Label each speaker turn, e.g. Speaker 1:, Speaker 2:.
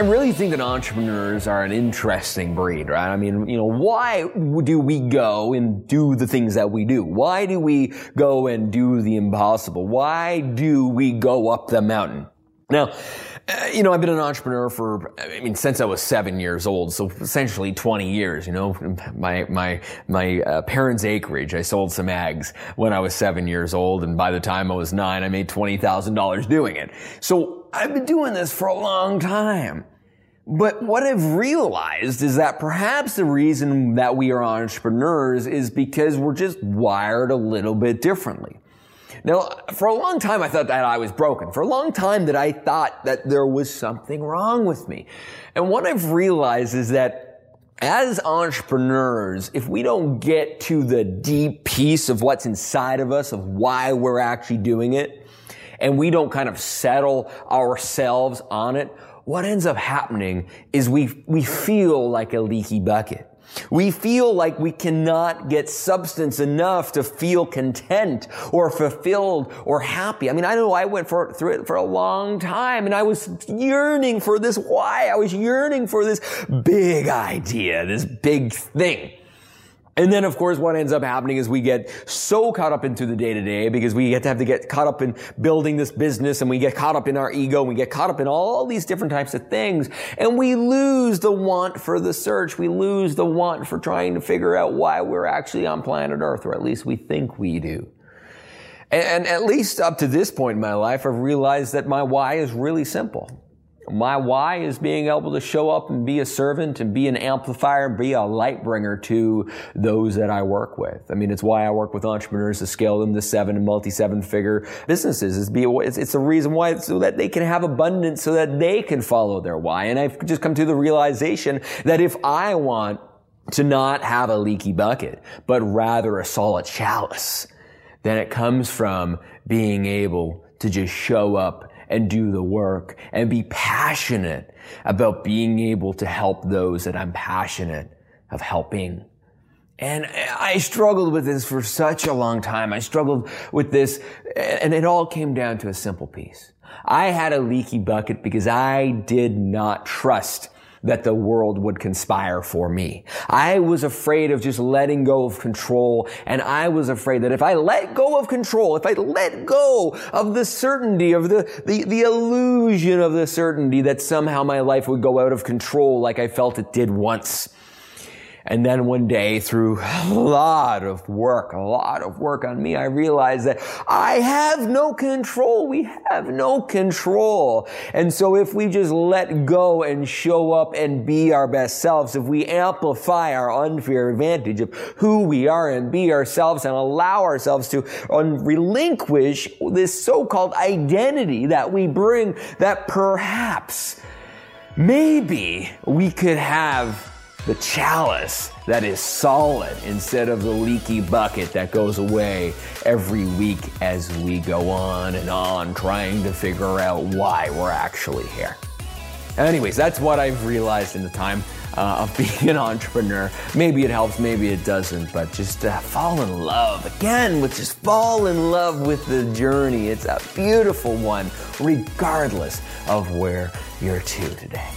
Speaker 1: really think that entrepreneurs are an interesting breed, right? I mean, you know, why do we go and do the things that we do? Why do we go and do the impossible? Why do we go up the mountain? Now, uh, you know, I've been an entrepreneur for, I mean, since I was seven years old, so essentially 20 years, you know, my, my, my uh, parents' acreage, I sold some eggs when I was seven years old, and by the time I was nine, I made $20,000 doing it. So I've been doing this for a long time. But what I've realized is that perhaps the reason that we are entrepreneurs is because we're just wired a little bit differently. Now, for a long time, I thought that I was broken. For a long time, that I thought that there was something wrong with me. And what I've realized is that as entrepreneurs, if we don't get to the deep piece of what's inside of us, of why we're actually doing it, and we don't kind of settle ourselves on it, what ends up happening is we, we feel like a leaky bucket. We feel like we cannot get substance enough to feel content or fulfilled or happy. I mean, I know I went for, through it for a long time and I was yearning for this why. I was yearning for this big idea, this big thing. And then, of course, what ends up happening is we get so caught up into the day to day because we get to have to get caught up in building this business and we get caught up in our ego and we get caught up in all these different types of things and we lose the want for the search. We lose the want for trying to figure out why we're actually on planet Earth, or at least we think we do. And, at least up to this point in my life, I've realized that my why is really simple. My why is being able to show up and be a servant and be an amplifier and be a light bringer to those that I work with. I mean, it's why I work with entrepreneurs to scale them to seven and multi seven figure businesses. It's, be, it's, it's a reason why, so that they can have abundance so that they can follow their why. And I've just come to the realization that if I want to not have a leaky bucket, but rather a solid chalice, then it comes from being able to just show up and do the work and be passionate about being able to help those that I'm passionate of helping. And I struggled with this for such a long time. I struggled with this and it all came down to a simple piece. I had a leaky bucket because I did not trust that the world would conspire for me. I was afraid of just letting go of control. And I was afraid that if I let go of control, if I let go of the certainty of the, the, the illusion of the certainty that somehow my life would go out of control like I felt it did once, and then one day through a lot of work, a lot of work on me, I realized that I have no control. We have no control. And so if we just let go and show up and be our best selves, if we amplify our unfair advantage of who we are and be ourselves and allow ourselves to relinquish this so-called identity that we bring, that perhaps maybe we could have the chalice that is solid instead of the leaky bucket that goes away every week as we go on and on trying to figure out why we're actually here. Anyways, that's what I've realized in the time uh, of being an entrepreneur. Maybe it helps, maybe it doesn't, but just uh, fall in love again with just fall in love with the journey. It's a beautiful one, regardless of where you're to today.